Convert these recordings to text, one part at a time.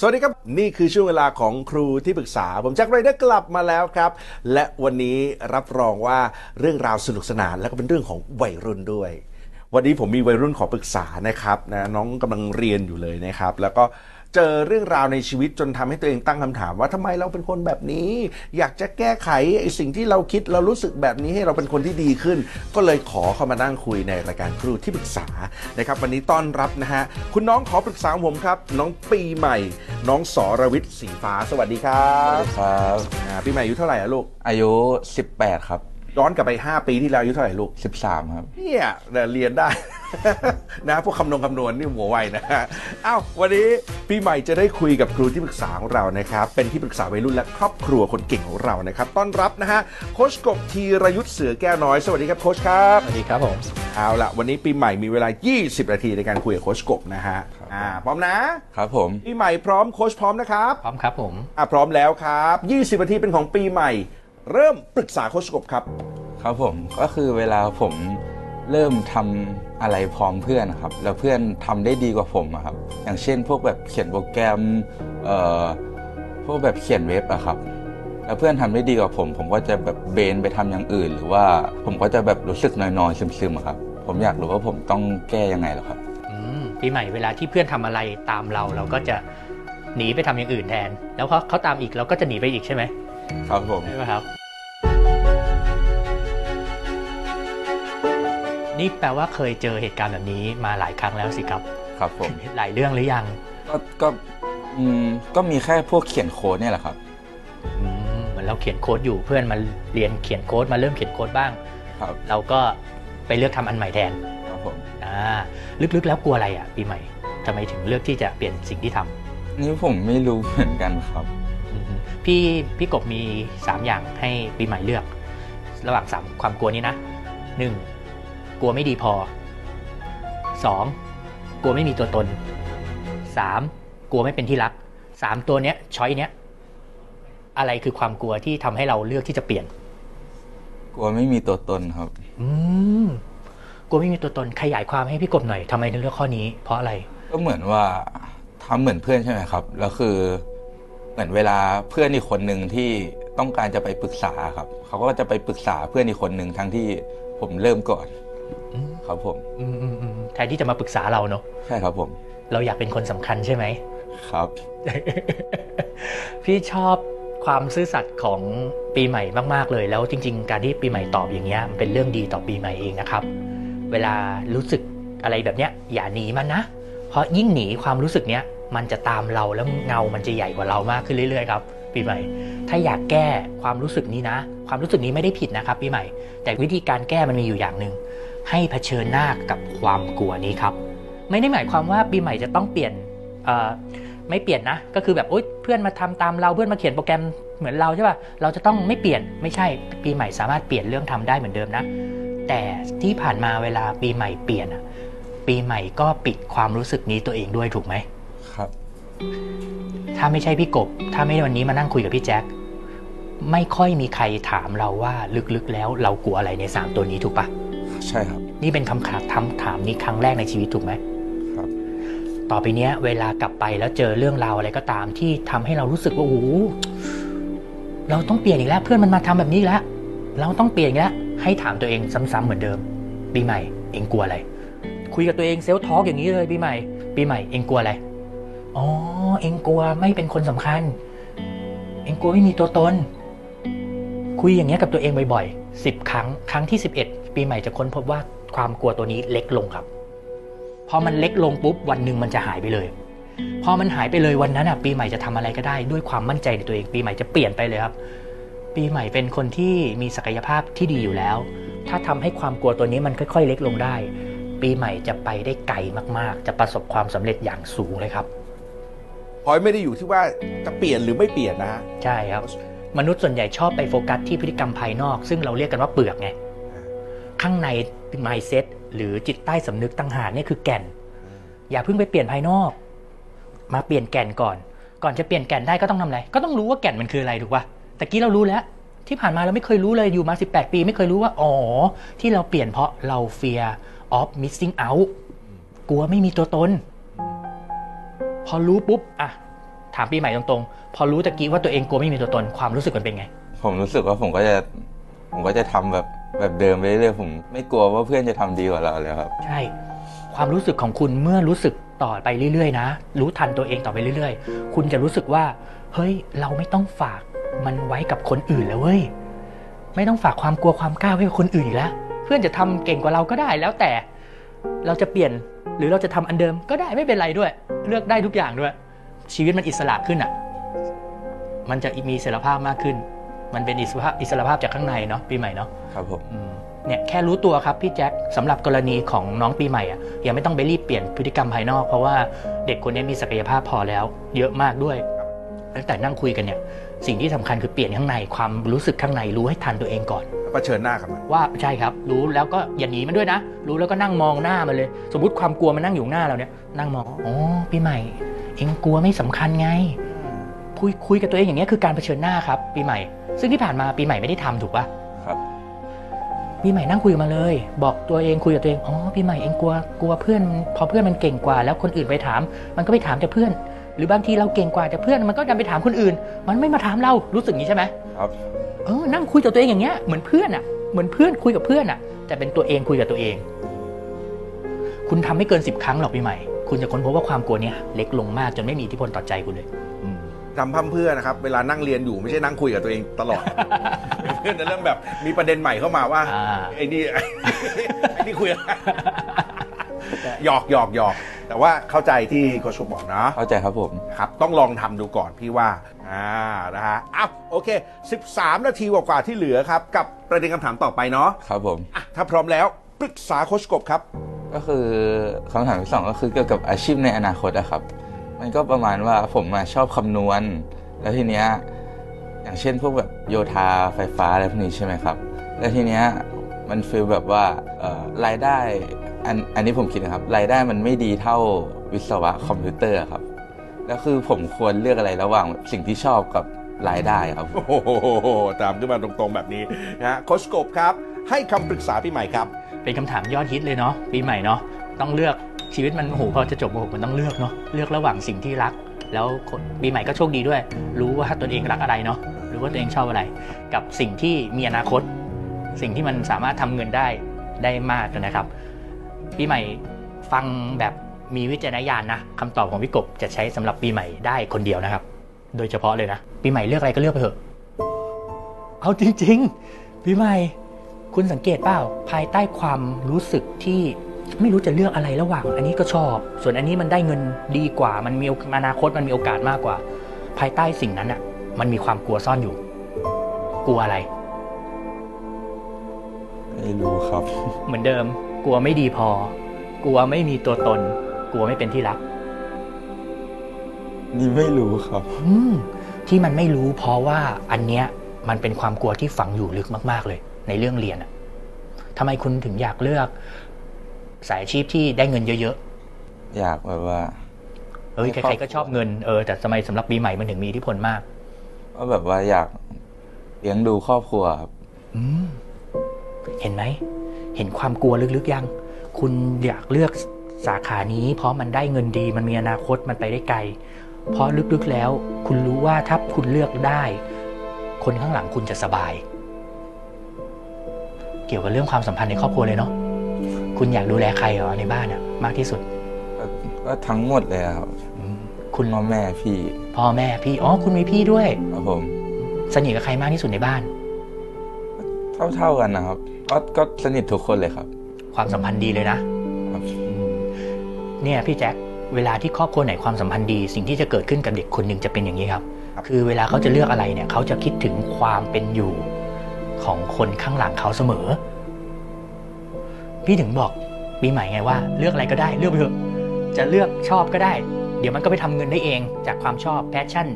สวัสดีครับ นี่คือช่วงเวลาของครูที่ปรึกษา ผมแจ็คไรเดอร์กลับมาแล้วครับ และวันนี้รับรองว่าเรื่องราวสนุกสนาน และก็เป็นเรื่องของวัยรุ่นด้วย วันนี้ผมมีวัยรุ่นขอปรึกษานะครับนะน้องกำลังเรียนอยู่เลยนะครับ แล้วก็ เจอเรื่องราวในชีวิตจนทำให้ตัวเองตั้งคำถามว่าทำไมเราเป็นคนแบบนี้ อยากจะแก้ไขไอ้สิ่งที่เราคิดเรารู้สึกแบบนี้ให้เราเป็นคนที่ดีขึ้น ก็เลยขอเข้ามานั่งคุยในรายการครูที่ปรึกษานะครับ วันนี้ต้อนรับนะฮะคุณน้องขอปรึกษาผมครับ น้องปีใหม่ น้องสรวิทย์สีฟ้า สวัสดีครับ ครับอ่าปีใหม่อายุเท่าไหร่อะลูก อายุ 18 ครับ ย้อนกลับไป 5 ปีที่แล้วอายุเท่าไหร่ลูก 13 ครับ เนี่ยเรียนได้ นะพวกคำนวณคำนวณนี่หัวไวนะฮะอ้าววันนี้ปีใหม่จะได้คุยกับครูที่ปรึกษาของเรานะครับ เป็นที่ปรึกษาวัยรุ่นและครอบครัวคนเก่งของเรานะครับ ต้อนรับนะฮะโคชกบธีรยุทธ์เสือแก้วน้อย สวัสดีครับโคชครับสวัสดีครับผมเอาละวันนี้ปีใหม่มีเวลา 20 นาทีในการคุยกับโคชกบนะฮะอ่าพร้อมนะครับผมปีใหม่พร้อมโคชพร้อมนะครับพร้อมครับผมอะพร้อมแล้วครับ 20 นาทีเป็นของปีใหม่ เริ่มปรึกษาโคชกบครับ ครับผมก็คือเวลาผมเริ่มทำอะไรพร้อมเพื่อนนะครับ แล้วเพื่อนทำได้ดีกว่าผมอะครับ อย่างเช่น พวกแบบเขียนโปรแกรมเอ่อพวกแบบเขียนเว็บอะครับ แล้วเพื่อนทำได้ดีกว่าผม ผมก็จะแบบเบนไปทำอย่างอื่น หรือว่าผมก็จะแบบรู้สึกน้อยๆซึมๆอะครับ ผมอยากรู้ว่าผมต้องแก้ยังไงเหรอครับอืมปีใหม่เวลาที่เพื่อนทำอะไรตามเราเราก็จะหนีไปทำอย่างอื่นแทน แล้วพอเขาตามอีกเราก็จะหนีไปอีกใช่ไหม ครับผม ใช่ไหมครับ นี่แปลว่าเคยเจอเหตุการณ์แบบนี้มาหลายครั้งแล้วสิครับ ครับผม หลายเรื่องหรือยัง ก็ก็อืมก็มีแค่พวกเขียนโค้ดเนี่ยแหละครับ อืมเหมือนเราเขียนโค้ดอยู่เพื่อนมาเรียนเขียนโค้ดมาเริ่มเขียนโค้ดบ้าง ครับ เราก็ไปเลือกทำอันใหม่แทน ครับผมอ่า ลึกๆแล้วกลัวอะไรอะ ปีใหม่ทำไมถึงเลือกที่จะเปลี่ยนสิ่งที่ทำ นี่ผมไม่รู้เหมือนกันครับอือฮึ พี่พี่กบมี 3 อย่างให้ปีใหม่เลือก ระหว่าง 3 ความกลัวนี้นะ 1. กลัวไม่ดีพอ 2. กลัวไม่มีตัวตน 3. กลัวไม่เป็นที่รัก 3 ตัวเนี้ยช้อยเนี้ยอะไรคือความกลัวที่ทำให้เราเลือกที่จะเปลี่ยน กลัวไม่มีตัวตนครับ อืมกลัวไม่มีตัวตนขยายความให้พี่กบหน่อยทำไมถึงเลือกข้อนี้ เพราะอะไร ก็เหมือนว่าทำเหมือนเพื่อนใช่ไหมครับ แล้วคือ เหมือนเวลาเพื่อนอีกคนหนึ่งที่ต้องการจะไปปรึกษาครับเขาก็จะไปปรึกษาเพื่อนอีกคนหนึ่งทั้งที่ผมเริ่มก่อนอืมครับผมอืมอืมอืมแทนที่จะมาปรึกษาเราเนอะใช่ครับผม เราอยากเป็นคนสำคัญใช่ไหมครับ พี่ชอบความซื่อสัตย์ของปีใหม่มาก ๆ เลย แล้วจริง ๆ การที่ปีใหม่ตอบอย่างเงี้ยมันเป็นเรื่องดีต่อปีใหม่เองนะครับ เวลารู้สึกอะไรแบบเนี้ยอย่าหนีมันนะเพราะยิ่งหนีความรู้สึกเนี้ย มันจะตามเราแล้วเงามันจะใหญ่กว่าเรามากขึ้นเรื่อยๆครับปีใหม่ ถ้าอยากแก้ความรู้สึกนี้นะ ความรู้สึกนี้ไม่ได้ผิดนะครับปีใหม่ แต่วิธีการแก้มันมีอยู่อย่างหนึ่งให้เผชิญหน้ากับความกลัวนี้ครับ ไม่ได้หมายความว่าปีใหม่จะต้องเปลี่ยนไม่เปลี่ยนนะ ก็คือแบบโอ๊ยเพื่อนมาทำตามเราเพื่อนมาเขียนโปรแกรมเหมือนเราใช่ป่ะเราจะต้องไม่เปลี่ยนไม่ใช่ปีใหม่สามารถเปลี่ยนเรื่องทำได้เหมือนเดิมนะ แต่ที่ผ่านมาเวลาปีใหม่เปลี่ยนอะปีใหม่ก็ปิดความรู้สึกนี้ตัวเองด้วยถูกไหม ถ้าไม่ใช่พี่กบ ถ้าไม่วันนี้มานั่งคุยกับพี่แจ็คไม่ค่อยมีใครถามเราว่าลึกๆ แล้วเรากลัวอะไรในสามตัวนี้ถูกปะใช่ครับ นี่เป็นคำถามคำถามนี้ครั้งแรกในชีวิตถูกไหมครับ ต่อไปเนี้ย เวลากลับไปแล้วเจอเรื่องราวอะไรก็ตามที่ทำให้เรารู้สึกว่าโอ้โหเราต้องเปลี่ยนอีกแล้ว เพื่อนมันมาทำแบบนี้อีกแล้วเราต้องเปลี่ยนอีกแล้วให้ถามตัวเองซ้ำๆเหมือนเดิม ปีใหม่ เองกลัวอะไร คุยกับตัวเองเซลล์ทอล์กอย่างนี้เลยปีใหม่ ปีใหม่เองกลัวอะไร อ๋อ เองกลัวไม่เป็นคนสำคัญ เองกลัวไม่มีตัวตน คุยอย่างเงี้ยกับตัวเองบ่อยๆสิบครั้ง ครั้งที่11ปีใหม่จะค้นพบว่าความกลัวตัวนี้เล็กลงครับ พอมันเล็กลงปุ๊บวันหนึ่งมันจะหายไปเลย พอมันหายไปเลยวันนั้นอะปีใหม่จะทำอะไรก็ได้ ด้วยความมั่นใจในตัวเอง ปีใหม่จะเปลี่ยนไปเลยครับ ปีใหม่เป็นคนที่มีศักยภาพที่ดีอยู่แล้ว ถ้าทำให้ความกลัวตัวนี้มันค่อย ๆ เล็กลงได้ ปีใหม่จะไปได้ไกลมากๆ จะประสบความสำเร็จอย่างสูงเลยครับ พอยไม่ได้อยู่ที่ว่าจะเปลี่ยนหรือไม่เปลี่ยนนะฮะใช่ครับ มนุษย์ส่วนใหญ่ชอบไปโฟกัสที่พฤติกรรมภายนอก ซึ่งเราเรียกกันว่าเปลือกไงข้างใน mindset หรือจิตใต้สำนึกตั้งหากนี่คือแก่น อย่าเพิ่งไปเปลี่ยนภายนอก มาเปลี่ยนแก่นก่อน ก่อนจะเปลี่ยนแก่นได้ก็ต้องทำอะไร ก็ต้องรู้ว่าแก่นมันคืออะไรถูกป่ะแต่กี้เรารู้แล้ว ที่ผ่านมาเราไม่เคยรู้เลยอยู่มา 18 ปี ไม่เคยรู้ว่าอ๋อที่เราเปลี่ยนเพราะเรา fear of missing out กลัวไม่มีตัวตน พอรู้ปุ๊บอะทถามปีใหม่ตรงๆ พอรู้ตะกี้ว่าตัวเองกลัวไม่มีตัวตนความรู้สึกมันเป็นไง ผมรู้สึกว่าผมก็จะผมก็จะทำแบบแบบเดิมไปเรื่อยๆผมไม่กลัวว่าเพื่อนจะทำดีกว่าเราเลยครับ ใช่ ความรู้สึกของคุณเมื่อรู้สึกต่อไปเรื่อยๆนะ รู้ทันตัวเองต่อไปเรื่อย ๆ คุณจะรู้สึกว่า เฮ้ย เราไม่ต้องฝากมันไว้กับคนอื่นแล้วเว้ย ไม่ต้องฝากความกลัวความกล้าไว้กับคนอื่นอีกแล้ว เพื่อนจะทำเก่งกว่าเราก็ได้แล้วแต่ เราจะเปลี่ยนหรือเราจะทำอันเดิมก็ได้ไม่เป็นไรด้วย เลือกได้ทุกอย่างด้วย ชีวิตมันอิสระขึ้นอะ มันจะมีอิสรภาพมากขึ้น มันเป็นอิสรภาพอิสรภาพจากข้างในเนาะปีใหม่เนาะครับผมอืมเนี่ยแค่รู้ตัวครับพี่แจ็คสำหรับกรณีของน้องปีใหม่อะยังไม่ต้องไปรีบเปลี่ยนพฤติกรรมภายนอก เพราะว่าเด็กคนนี้มีศักยภาพพอแล้ว เยอะมากด้วยตั้งแต่นั่งคุยกันเนี่ยสิ่งที่สำคัญคือเปลี่ยนข้างในความรู้สึกข้างในรู้ให้ทันตัวเองก่อน เผชิญหน้ากับมันว่าใช่ครับ รู้แล้วก็อย่าหนีมันด้วยนะ รู้แล้วก็นั่งมองหน้ามันเลย สมมติความกลัวมันนั่งอยู่หน้าเราเนี่ยนั่งมองอ๋อปีใหม่ เองกลัวไม่สำคัญไงคุยคุยกับตัวเองอย่างเงี้ยคือการเผชิญหน้าครับ ปีใหม่ ซึ่งที่ผ่านมาปีใหม่ไม่ได้ทำถูกปะครับปีใหม่นั่งคุยกับมาเลย บอกตัวเองคุยกับตัวเองอ๋อปีใหม่เองกลัวกลัวเพื่อน พอเพื่อนมันเก่งกว่า แล้วคนอื่นไปถาม มันก็ไปถามแต่เพื่อน หรือบางทีเราเก่งกว่าแต่เพื่อนมันก็ดันไปถามคนอื่น มันไม่มาถามเรารู้สึกอย่างนี้ใช่ไหมครับ เออนั่งคุยกับตัวเองอย่างเงี้ยเหมือนเพื่อนอะเหมือนเพื่อนคุยกับเพื่อนอะ แต่เป็นตัวเองคุยกับตัวเอง คุณทำไม่เกินสิบครั้งหรอกปีใหม่ คุณจะค้นพบว่าความกลัวเนี้ยเล็กลงมากจนไม่มีอิทธิพลต่อใจคุณเลยทำพั่มเพื่อนะครับ เวลานั่งเรียนอยู่ไม่ใช่นั่งคุยกับตัวเองตลอดเพื่อนจะเริ่มแบบมีประเด็นใหม่เข้ามาว่าอ่าไอ้นี่ไอ้นี่คุยอะไร หยอกหยอกหยอกแต่ว่าเข้าใจที่โคชบอกนะเข้าใจครับผมครับต้องลองทำดูก่อนพี่ว่าอ่านะฮะอะโอเค 13 นาทีกว่าๆที่เหลือครับ กับประเด็นคำถามต่อไปเนาะครับผมอะถ้าพร้อมแล้วปรึกษาโคชกบครับ ก็คือคำถามที่สองก็คือเกี่ยวกับอาชีพในอนาคตอะครับ มันก็ประมาณว่าผมมาชอบคำนวณ แล้วทีเนี้ยอย่างเช่นพวกแบบโยธาไฟฟ้าอะไรพวกนี้ใช่ไหมครับ แล้วทีเนี้ย มันฟีลแบบว่าเอ่อรายได้อันอันนี้ผมคิดนะครับรายได้มันไม่ดีเท่าวิศวะคอมพิวเตอร์ครับแล้วคือผมควรเลือกอะไรระหว่างสิ่งที่ชอบกับรายได้ครับ โอ้โหตามขึ้นมาตรงๆแบบนี้นะฮะโคชกบครับ ให้คำปรึกษาพี่ใหม่ครับ เป็นคำถามยอดฮิตเลยเนาะปีใหม่เนาะต้องเลือกชีวิตมันโอ้โหพอจะจบโอ้โหมันต้องเลือกเนาะเลือกระหว่างสิ่งที่รัก แล้วคนปีใหม่ก็โชคดีด้วย รู้ว่าตนเองรักอะไรเนาะรู้ว่าตัวเองชอบอะไร กับสิ่งที่มีอนาคต สิ่งที่มันสามารถทำเงินได้ได้มากนะครับปีใหม่ฟังแบบมีวิจารณญาณนะคำตอบของพี่กบจะใช้สำหรับปีใหม่ได้คนเดียวนะครับ โดยเฉพาะเลยนะ ปีใหม่เลือกอะไรก็เลือกไปเถอะเอาจริง ๆ ปีใหม่คุณสังเกตเปล่าภายใต้ความรู้สึกที่ไม่รู้จะเลือกอะไรระหว่าง อันนี้ก็ชอบ ส่วนอันนี้มันได้เงินดีกว่า มันมีอนาคตมันมีโอกาสมากกว่า ภายใต้สิ่งนั้นอะ มันมีความกลัวซ่อนอยู่ กลัวอะไร ไม่รู้ครับ เหมือนเดิม กลัวไม่ดีพอ กลัวไม่มีตัวตน กลัวไม่เป็นที่รัก นี่ไม่รู้ครับ อืมที่มันไม่รู้เพราะว่าอันเนี้ยมันเป็นความกลัวที่ฝังอยู่ลึกมาก ๆ เลย ในเรื่องเรียนอะทำไมคุณถึงอยากเลือกสายอาชีพที่ได้เงินเยอะอยากแบบว่า ๆเอ้ยให้ใคครรอบๆก็ชอบเงินเออแต่ทำไมสำหรับปีใหม่มันถึงมีอิทธิพลมาก ว่าแบบว่าอยากเลี้ยงดูครอบครัวครับ อืม เห็นไหม เห็นความกลัวลึกๆยัง คุณอยากเลือกสาขานี้ เพราะมันได้เงินดี มันมีอนาคต มันไปได้ไกล เพราะลึกๆแล้ว คุณรู้ว่าถ้าคุณเลือกได้ คนข้างหลังคุณจะสบาย เกี่ยวกับเรื่องความสัมพันธ์ในครอบครัวเลยเนาะ คุณอยากดูแลใครเหรอในบ้านอะมากที่สุด ก็ก็ทั้งหมดเลยครับอืมคุณพ่อแม่พี่ พ่อแม่พี่ อ๋อ คุณมีพี่ด้วย ครับผม สนิทกับใครมากที่สุดในบ้าน เท่าๆกันนะครับก็ก็สนิททุกคนเลยครับ ความสัมพันธ์ดีเลยนะ ครับ เนี่ยพี่แจ็คเวลาที่ครอบครัวไหนความสัมพันธ์ดีสิ่งที่จะเกิดขึ้นกับเด็กคนหนึ่งจะเป็นอย่างนี้ครับ ครับ คือเวลาเขาจะเลือกอะไรเนี่ย เขาจะคิดถึงความเป็นอยู่ของคนข้างหลังเขาเสมอ พี่ถึงบอกปีใหม่ไงว่า เลือกอะไรก็ได้เลือกไปเถอะจะเลือกชอบก็ได้ เดี๋ยวมันก็ไปทำเงินได้เองจากความชอบ passion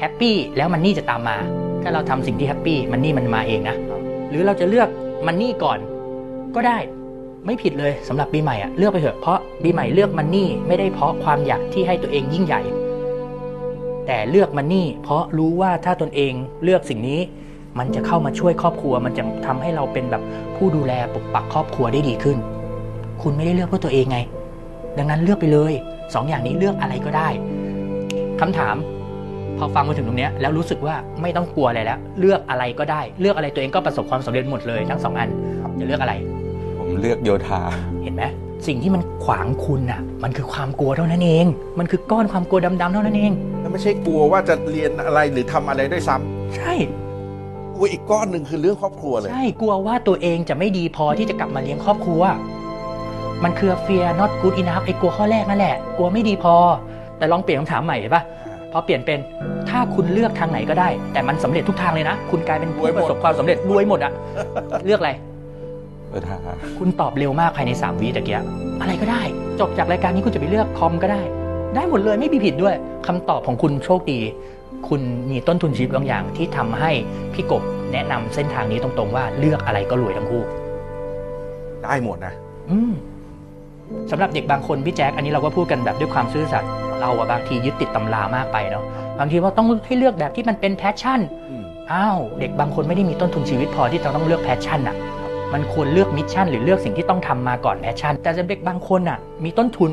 happy แล้ว money จะตามมา ถ้าเราทำสิ่งที่ happy money มันมาเองนะ หรือเราจะเลือก money ก่อนก็ได้ไม่ผิดเลยสำหรับปีใหม่อะเลือกไปเถอะเพราะปีใหม่เลือก money ไม่ได้เพราะความอยากที่ให้ตัวเองยิ่งใหญ่ แต่เลือกมันนี่ เพราะรู้ว่าถ้าตนเองเลือกสิ่งนี้ มันจะเข้ามาช่วยครอบครัว มันจะทำให้เราเป็นแบบผู้ดูแลปกปักครอบครัวได้ดีขึ้น คุณไม่ได้เลือกเพื่อตัวเองไง ดังนั้นเลือกไปเลยสองอย่างนี้เลือกอะไรก็ได้คำถาม พอฟังมาถึงตรงเนี้ยแล้วรู้สึกว่าไม่ต้องกลัวอะไรแล้ว เลือกอะไรก็ได้ เลือกอะไรตัวเองก็ประสบความสำเร็จหมดเลยทั้งสองอันจะเลือกอะไร ผมเลือกโยธาเห็นไหมสิ่งที่มันขวางคุณน่ะ มันคือความกลัวเท่านั้นเอง มันคือก้อนความกลัวดำๆเท่านั้นเองแล้วไม่ใช่กลัวว่าจะเรียนอะไรหรือทำอะไรด้วยซ้ำใช่กลัวอีกก้อนหนึ่งคือเรื่องครอบครัวเลยใช่กลัวว่าตัวเองจะไม่ดีพอที่จะกลับมาเลี้ยงครอบครัว มันคือ fear not good enough ไอ้กลัวข้อแรกนั่นแหละ กลัวไม่ดีพอ แต่ลองเปลี่ยนคำถามใหม่เห็นปะ พอเปลี่ยนเป็นถ้าคุณเลือกทางไหนก็ได้ แต่มันสำเร็จทุกทางเลยนะ คุณกลายเป็นผู้ประสบความสำเร็จรวยหมดอะเลือกอะไรโยธาคุณตอบเร็วมากภายใน3วิตะเกียอะไรก็ได้ จบจากรายการนี้คุณจะไปเลือกคอมก็ได้ ได้หมดเลยไม่มีผิดด้วยคำตอบของคุณโชคดี คุณมีต้นทุนชีวิตบางอย่าง ที่ทำให้พี่กบแนะนำเส้นทางนี้ตรงๆว่าเลือกอะไรก็รวยทั้งคู่ ได้หมดนะ อืมสำหรับเด็กบางคนพี่แจ๊คอันนี้เราก็พูดกันแบบด้วยความซื่อสัตย์ เราอะบางทียึดติดตำรามากไปเนาะบางทีว่าต้องให้เลือกแบบที่มันเป็นแพชชั่นอืมอ้าวเด็กบางคนไม่ได้มีต้นทุนชีวิตพอที่จะต้องเลือก passion อะมันควรเลือก mission หรือเลือกสิ่งที่ต้องทำมาก่อน passion แต่สำหรับเด็กบางคนอะมีต้นทุน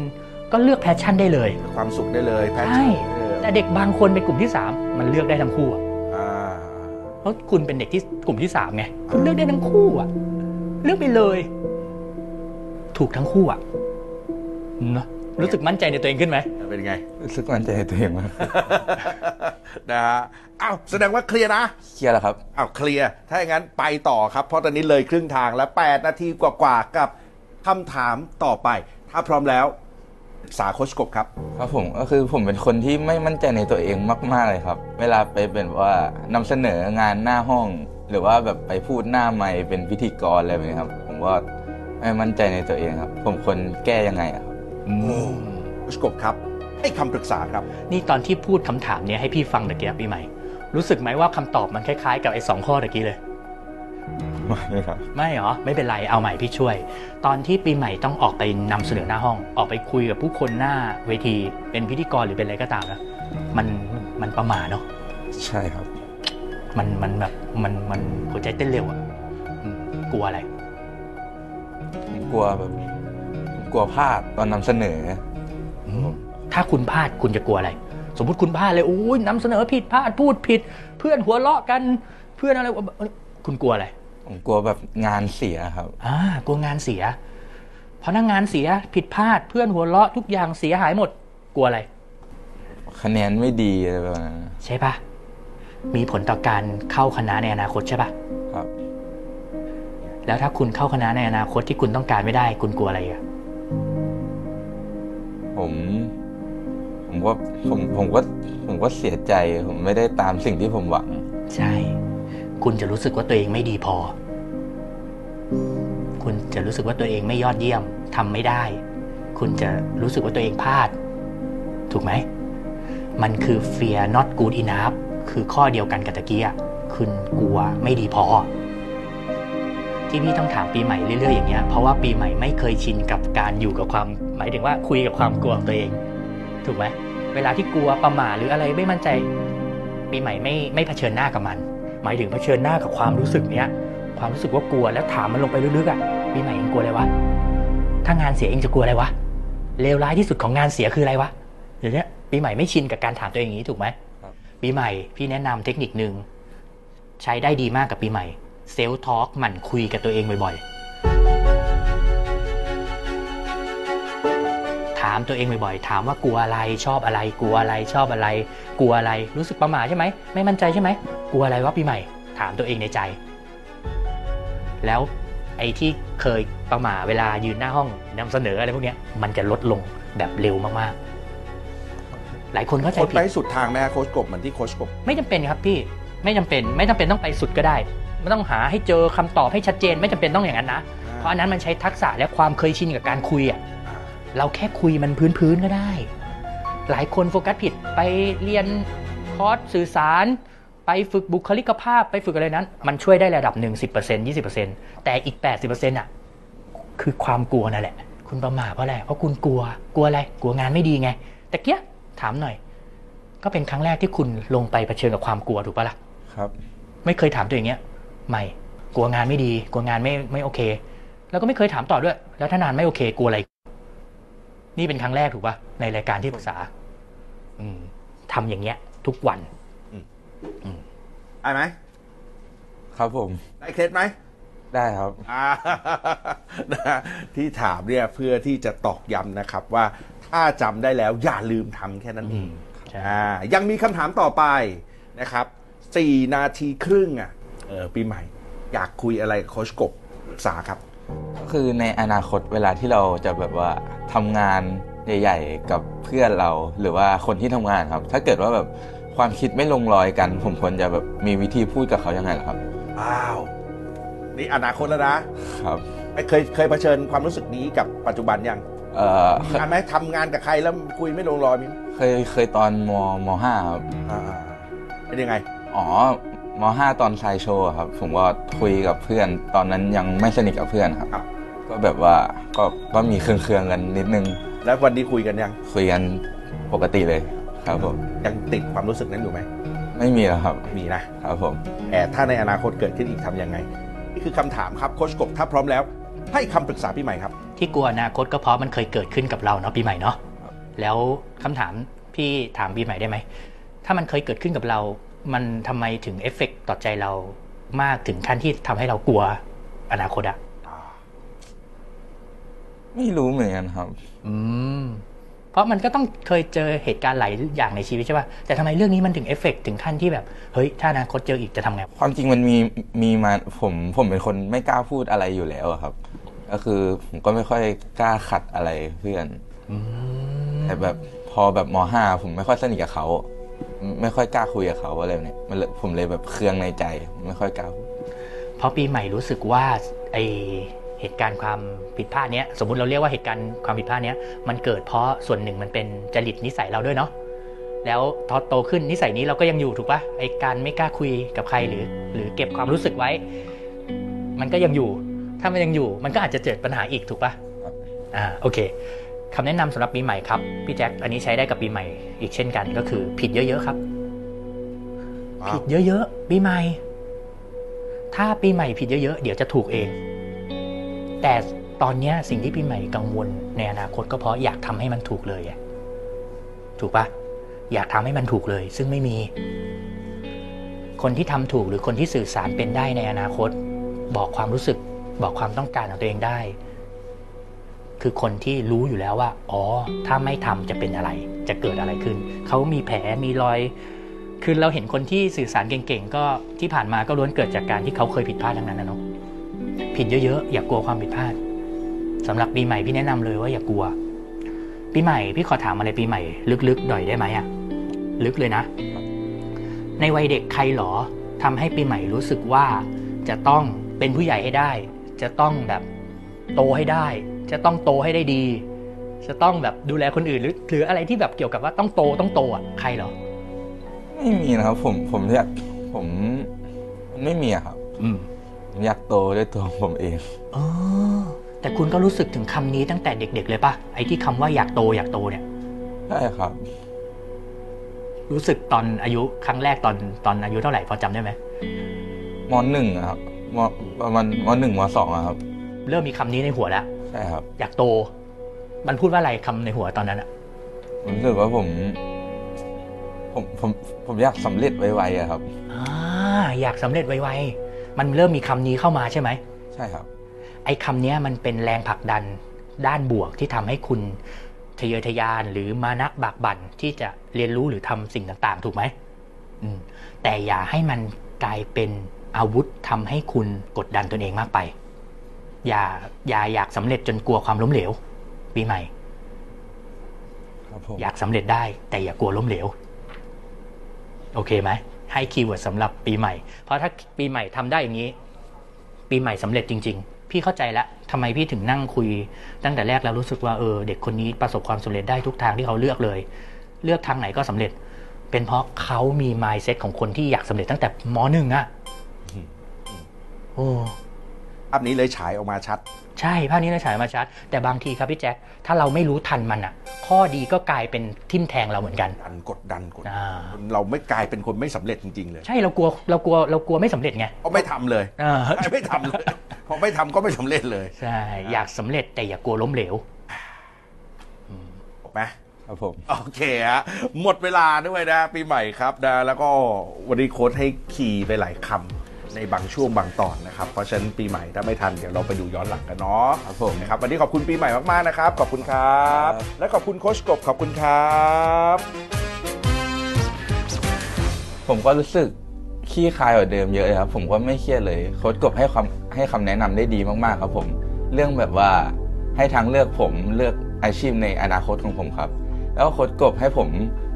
ก็เลือก passion ได้เลย ความสุขได้เลย passion ใช่เออแต่เด็กบางคนเป็นกลุ่มที่สามมันเลือกได้ทั้งคู่อะอ่าเพราะคุณเป็นเด็กที่กลุ่มที่สามไงคุณเลือกได้ทั้งคู่อะเลือกไปเลย ถูกทั้งคู่อะเนอะ รู้สึกมั่นใจในตัวเองขึ้นไหมเป็นไง รู้สึกมั่นใจในตัวเองมากนะฮะอ้าวแสดงว่าเคลียร์นะ เครียดแล้วครับอ้าวเคลียร์ ถ้าอย่างนั้นไปต่อครับ เพราะตอนนี้เลยครึ่งทางแล้ว 8 นาทีกว่าๆกับคำถามต่อไป ถ้าพร้อมแล้วปรึกษาโคชกบครับ ครับผมก็คือผมเป็นคนที่ไม่มั่นใจในตัวเองมาก ๆ เลยครับ เวลาไปเป็นว่านำเสนองานหน้าห้อง หรือว่าแบบไปพูดหน้าไมค์เป็นพิธีกรอะไรแบบนี้ครับ ผมว่าไม่มั่นใจในตัวเองครับ ผมควรแก้ยังไงอะครับ โคชกบครับ ให้คำปรึกษาครับ นี่ตอนที่พูดคำถามเนี้ยให้พี่ฟังตะเกียบพี่ใหม่ รู้สึกไหมว่าคำตอบมันคล้ายๆ กับไอ้สองข้อตะกี้เลย ไม่ครับ ไม่เหรอ ไม่เป็นไร เอาใหม่พี่ช่วย ตอนที่ปีใหม่ต้องออกไปนำเสนอหน้าห้อง ออกไปคุยกับผู้คนหน้าเวที เป็นพิธีกรหรือเป็นอะไรก็ตามนะมันมันประหมาเนาะ ใช่ครับ มันมันแบบมันมันหัวใจเต้นเร็วอะอืมกลัวอะไรผมกลัวแบบผม กลัวพลาดตอนนำเสนอ ถ้าคุณพลาดคุณจะกลัวอะไร สมมติคุณพลาดเลยโอ้ยนำเสนอผิดพลาดพูดผิด เพื่อนหัวเราะกันเพื่อนอะไรคุณกลัวอะไรผมกลัวแบบงานเสียครับ อ่ากลัวงานเสียพอนั่งงานเสียผิดพลาดเพื่อนหัวเราะทุกอย่างเสียหายหมด กลัวอะไร คะแนนไม่ดีอะไรแบบนั้นใช่ปะมีผลต่อการเข้าคณะในอนาคตใช่ปะครับ แล้วถ้าคุณเข้าคณะในอนาคตที่คุณต้องการไม่ได้ คุณกลัวอะไรอะ ผม ผมก็ผมผมก็ผมก็เสียใจ ผมไม่ได้ตามสิ่งที่ผมหวัง ใช่ คุณจะรู้สึกว่าตัวเองไม่ดีพอ คุณจะรู้สึกว่าตัวเองไม่ยอดเยี่ยมทำไม่ได้ คุณจะรู้สึกว่าตัวเองพลาด ถูกไหม มันคือ fear not good enough คือข้อเดียวกันกับตะกี้คุณกลัวไม่ดีพอ ที่พี่ต้องถามปีใหม่เรื่อยๆอย่างเงี้ยเพราะว่าปีใหม่ไม่เคยชินกับการอยู่กับความ หมายถึงว่าคุยกับความกลัวของตัวเอง ถูกไหมเวลาที่กลัวประหม่าหรืออะไรไม่มั่นใจ ปีใหม่ไม่ไม่เผชิญหน้ากับมัน หมายถึงเผชิญหน้ากับความรู้สึกเนี้ยความรู้สึกว่ากลัวแล้วถามมันลงไปลึกๆอะปีใหม่เองกลัวอะไรวะถ้างานเสียเองจะกลัวอะไรวะเลวร้ายที่สุดของงานเสียคืออะไรวะเดี๋ยวนี้ปีใหม่ไม่ชินกับการถามตัวเองอย่างนี้ถูกไหมครับปีใหม่พี่แนะนำเทคนิคหนึ่งใช้ได้ดีมากกับปีใหม่ เซลทอล์กหมั่นคุยกับตัวเองบ่อยๆ ถามตัวเองบ่อยๆ ถามว่ากลัวอะไรชอบอะไร กลัวอะไรชอบอะไร กลัวอะไรรู้สึกประหม่าใช่ไหมไม่มั่นใจใช่ไหมกลัวอะไรวะปีใหม่ ถามตัวเองในใจ แล้วไอ้ที่เคยประหม่าเวลายืนหน้าห้องนำเสนออะไรพวกเนี้ยมันจะลดลงแบบเร็วมากๆ หลายคนเข้าใจคนผิไปดให้สุดทางนะฮะโคชกบเหมือนที่โคชกบไม่จำเป็นครับพี่ไม่จำเป็นไม่จำเป็นต้องไปสุดก็ได้ ไม่ต้องหาให้เจอคำตอบให้ชัดเจนไม่จำเป็นต้องอย่างนั้นนะ เพราะอันนั้นมันใช้ทักษะและความเคยชินกับการคุยอะเราแค่คุยมันพื้นๆก็ได้ หลายคนโฟกัสผิดไปเรียนคอร์สสื่อสาร ไปฝึกบุคลิกภาพไปฝึกอะไรนั้น มันช่วยได้ระดับหนึ่งสิบเปอร์เซ็นต์ยี่สิบเปอร์เซ็นต์แต่อีกแปดสิบเปอร์เซ็นต์อะคือความกลัวนั่นแหละ คุณประมาทเพราะอะไรเพราะคุณกลัวกลัวอะไรกลัวงานไม่ดีไงแต่เกี้ยถามหน่อย ก็เป็นครั้งแรกที่คุณลงไปเผชิญกับความกลัวถูกปะล่ะครับ ไม่เคยถามตัวเองเงี้ย ไม่ กลัวงานไม่ดี กลัวงานไม่ไม่โอเค แล้วก็ไม่เคยถามต่อด้วย แล้วถ้านานไม่โอเค กลัวอะไร นี่เป็นครั้งแรกถูกปะในรายการที่ปรึกษา อืมทำอย่างเงี้ย ทุกวันได้ไหมครับผม ได้เคล็ดไหมได้ครับอ่านะที่ถามเนี่ยเพื่อที่จะตอกย้ำนะครับ ว่าถ้าจำได้แล้วอย่าลืมทำแค่นั้นเองใช่อ่ายังมีคำถามต่อไปนะครับสี่นาทีครึ่งอะเออ ปีใหม่ อยากคุยอะไรกับโคชกบปรึกษาครับก็คือในอนาคตเวลาที่เราจะแบบว่าทำงานใหญ่ ๆ กับเพื่อนเราหรือว่าคนที่ทำงานครับ ถ้าเกิดว่าแบบความคิดไม่ลงรอยกัน ผมควรจะแบบมีวิธีพูดกับเขายังไงล่ะครับอ้าวนี่อนาคตแล้วนะครับเคยเคยเผชิญความรู้สึกนี้กับปัจจุบันยังเอ่อมีไหมทำงานกับใครแล้วคุยไม่ลงรอยมีไหมเคยเคยตอนมมห้าครับอ่าเป็นยังไง อ๋อ มห้าตอนไซโชว์ครับ ผมก็คุยกับเพื่อน ตอนนั้นยังไม่สนิทกับเพื่อนครับ ครับ ก็แบบว่าก็ก็มีเครื่องๆกันนิดนึง แล้ววันนี้คุยกันยังคุยกันปกติเลยครับผม ยังติดความรู้สึกนั้นอยู่ไหมไม่มีแล้วครับ มีนะครับผม แต่ถ้าในอนาคตเกิดขึ้นอีกทำยังไง นี่คือคำถามครับโคชกบถ้าพร้อมแล้ว ให้คำปรึกษาพี่ใหม่ครับ ที่กลัวอนาคตก็เพราะมันเคยเกิดขึ้นกับเราเนาะปีใหม่เนาะครับแล้วคำถามพี่ถามปีใหม่ได้ไหม ถ้ามันเคยเกิดขึ้นกับเรา มันทำไมถึงเอฟเฟกต์ต่อใจเรามากถึงขั้นที่ทำให้เรากลัวอนาคตอะไม่รู้เหมือนกันครับ อืมเพราะมันก็ต้องเคยเจอเหตุการณ์หลายอย่างในชีวิตใช่ป่ะแต่ทำไมเรื่องนี้มันถึงเอฟเฟกต์ถึงขั้นที่แบบเฮ้ยถ้าอนาคตเจออีกจะทำไงความจริงมันมีมีมาผมผมเป็นคนไม่กล้าพูดอะไรอยู่แล้วอะครับ ก็คือผมก็ไม่ค่อยกล้าขัดอะไรเพื่อนอืมแต่แบบพอแบบมห้าผมไม่ค่อยสนิทกับเขา ไม่ค่อยกล้าคุยกับเขาอะไรเนี้ยมันเลยผมเลยแบบเคืองในใจ ไม่ค่อยกล้าพูดเพราะปีใหม่รู้สึกว่าไอเหตุการณ์ความผิดพลาดเนี้ยสมมุติเราเรียกว่าเหตุการณ์ความผิดพลาดเนี้ยมันเกิดเพราะส่วนหนึ่งมันเป็นจริตนิสัยเราด้วยเนาะแล้วพอโตขึ้นนิสัยนี้เราก็ยังอยู่ถูกปะไอการไม่กล้าคุยกับใครหรือ หรือเก็บความรู้สึกไว้ มันก็ยังอยู่ ถ้ามันยังอยู่ มันก็อาจจะเกิดปัญหาอีกถูกปะอ่าโอเค คำแนะนำสำหรับปีใหม่ครับพี่แจ็คอันนี้ใช้ได้กับปีใหม่อีกเช่นกันก็คือ ผิดเยอะๆครับว้าวผิดเยอะๆปีใหม่ ถ้าปีใหม่ผิดเยอะๆเดี๋ยวจะถูกเอง แต่ตอนเนี้ยสิ่งที่ปีใหม่กังวลในอนาคตก็เพราะอยากทำให้มันถูกเลยไงถูกปะอยากทำให้มันถูกเลย ซึ่งไม่มี คนที่ทำถูกหรือคนที่สื่อสารเป็นได้ในอนาคต บอกความรู้สึกบอกความต้องการของตัวเองได้ คือคนที่รู้อยู่แล้วว่า อ๋อ ถ้าไม่ทำจะเป็นอะไร จะเกิดอะไรขึ้น เขามีแผลมีรอย คือเราเห็นคนที่สื่อสารเก่งๆ ก็ที่ผ่านมาก็ล้วนเกิดจากการที่เขาเคยผิดพลาดทั้งนั้นนะเนาะผิดเยอะๆ อย่ากกลัวความผิดพลาดสำหรับปีใหม่พี่แนะนำเลยว่าอย่ากลัว ปีใหม่พี่ขอถามอะไรปีใหม่ ลึกๆหน่อยได้ไหมอะลึกเลยนะ ในวัยเด็กใครหรอทำให้ปีใหม่รู้สึกว่าจะต้องเป็นผู้ใหญ่ให้ได้ จะต้องแบบโตให้ได้ จะต้องโตให้ได้ดี จะต้องแบบดูแลคนอื่นหรือหรืออะไรที่แบบเกี่ยวกับว่าต้องโตต้องโตอะใครเหรอไม่มีนะครับ ผมผมอยากผมมันไม่มีอะครับอืมผมอยากโตด้วยตัวผมเองอ๋อแต่คุณก็รู้สึกถึงคำนี้ตั้งแต่เด็ก ๆ เลยปะไอ้ที่คำว่าอยากโตอยากโตเนี่ยใช่ครับ รู้สึกตอนอายุครั้งแรกตอนตอนอายุเท่าไหร่พอจำได้ไหมมหนึ่งอะครับมประมาณมหนึ่งมสองอะครับ เริ่มมีคำนี้ในหัวแล้ว ใช่ครับ อยากโต มันพูดว่าอะไรคำในหัวตอนนั้นอะผมรู้สึกว่าผม ผมผมผมอยากสำเร็จไวๆอะครับอ่าอยากสำเร็จไวๆมันเริ่มมีคำนี้เข้ามาใช่ไหมใช่ครับ ไอ้คำเนี้ยมันเป็นแรงผลักดันด้านบวกที่ทำให้คุณทะเยอทะยานหรือมานะบากบั่นที่จะเรียนรู้หรือทำสิ่งต่างๆ ถูกไหมอืมแต่อย่าให้มันกลายเป็นอาวุธทำให้คุณกดดันตนเองมากไป อย่าอย่าอยากสำเร็จจนกลัวความล้มเหลว ปีใหม่ครับผมอยากสำเร็จได้ แต่อย่ากลัวล้มเหลว โอเคไหมให้ keyword สำหรับปีใหม่ เพราะถ้าปีใหม่ทำได้อย่างนี้ ปีใหม่สำเร็จจริง ๆ พี่เข้าใจแล้วทำไมพี่ถึงนั่งคุย ตั้งแต่แรกแล้วรู้สึกว่าเออเด็กคนนี้ประสบความสำเร็จได้ทุกทางที่เขาเลือกเลย เลือกทางไหนก็สำเร็จ เป็นเพราะเขามี mindset ของคนที่อยากสำเร็จตั้งแต่ม.หนึ่งอะโอ้ ภาพนี้เลยฉายออกมาชัด ใช่ภาพนี้เราฉายมาชัด แต่บางทีครับพี่แจ็คถ้าเราไม่รู้ทันมันอะข้อดีก็กลายเป็นทิ่มแทงเราเหมือนกันดันกดดันกดดันอ่าเราไม่กลายเป็นคนไม่สำเร็จจริง ๆ เลยใช่เรากลัวเรากลัวเรากลัวไม่สำเร็จไงก็ไม่ทำเลยอ่าไม่ทำเลยพอไม่ทำก็ไม่สำเร็จเลยใช่อยากสำเร็จแต่อย่ากลัวล้มเหลว ถูกไหม ครับผม โอเคฮะหมดเวลาด้วยนะปีใหม่ครับนะแล้วก็วันนี้โค้ดให้คีย์ไปหลายคำ ในบางช่วงบางตอนนะครับ เพราะฉะนั้นปีใหม่ถ้าไม่ทันเดี๋ยวเราไปดูย้อนหลังกันเนาะครับผมนะครับวันนี้ขอบคุณปีใหม่มากๆนะครับ ขอบคุณครับครับและขอบคุณโค้ชกบขอบคุณครับ ผมก็รู้สึกขี้คายกว่าเดิมเยอะเลยครับผมก็ไม่เครียดเลยโค้ชกบให้ความให้คำแนะนำได้ดีมากๆครับผม เรื่องแบบว่าให้ทางเลือกผมเลือกอาชีพในอนาคตของผมครับ แล้วก็โค้ชกบให้ผม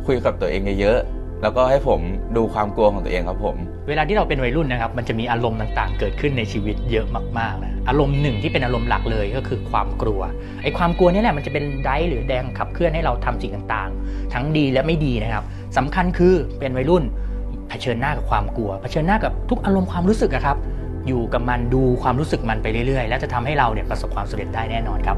คุยกับตัวเองเยอะๆ แล้วก็ให้ผมดูความกลัวของตัวเองครับผม เวลาที่เราเป็นวัยรุ่นนะครับ มันจะมีอารมณ์ต่างๆ เกิดขึ้นในชีวิตเยอะมากๆนะอารมณ์หนึ่งที่เป็นอารมณ์หลักเลยก็คือความกลัวไอ้ความกลัวนี่แหละมันจะเป็นไดร์หรือแดงขับเคลื่อนให้เราทำสิ่งต่างๆ ทั้งดีและไม่ดีนะครับสำคัญคือเป็นวัยรุ่นเผชิญหน้ากับความกลัวเผชิญหน้ากับทุกอารมณ์ความรู้สึกอะครับอยู่กับมันดูความรู้สึกมันไปเรื่อยๆ และจะทำให้เราเนี่ยประสบความสำเร็จได้แน่นอนครับ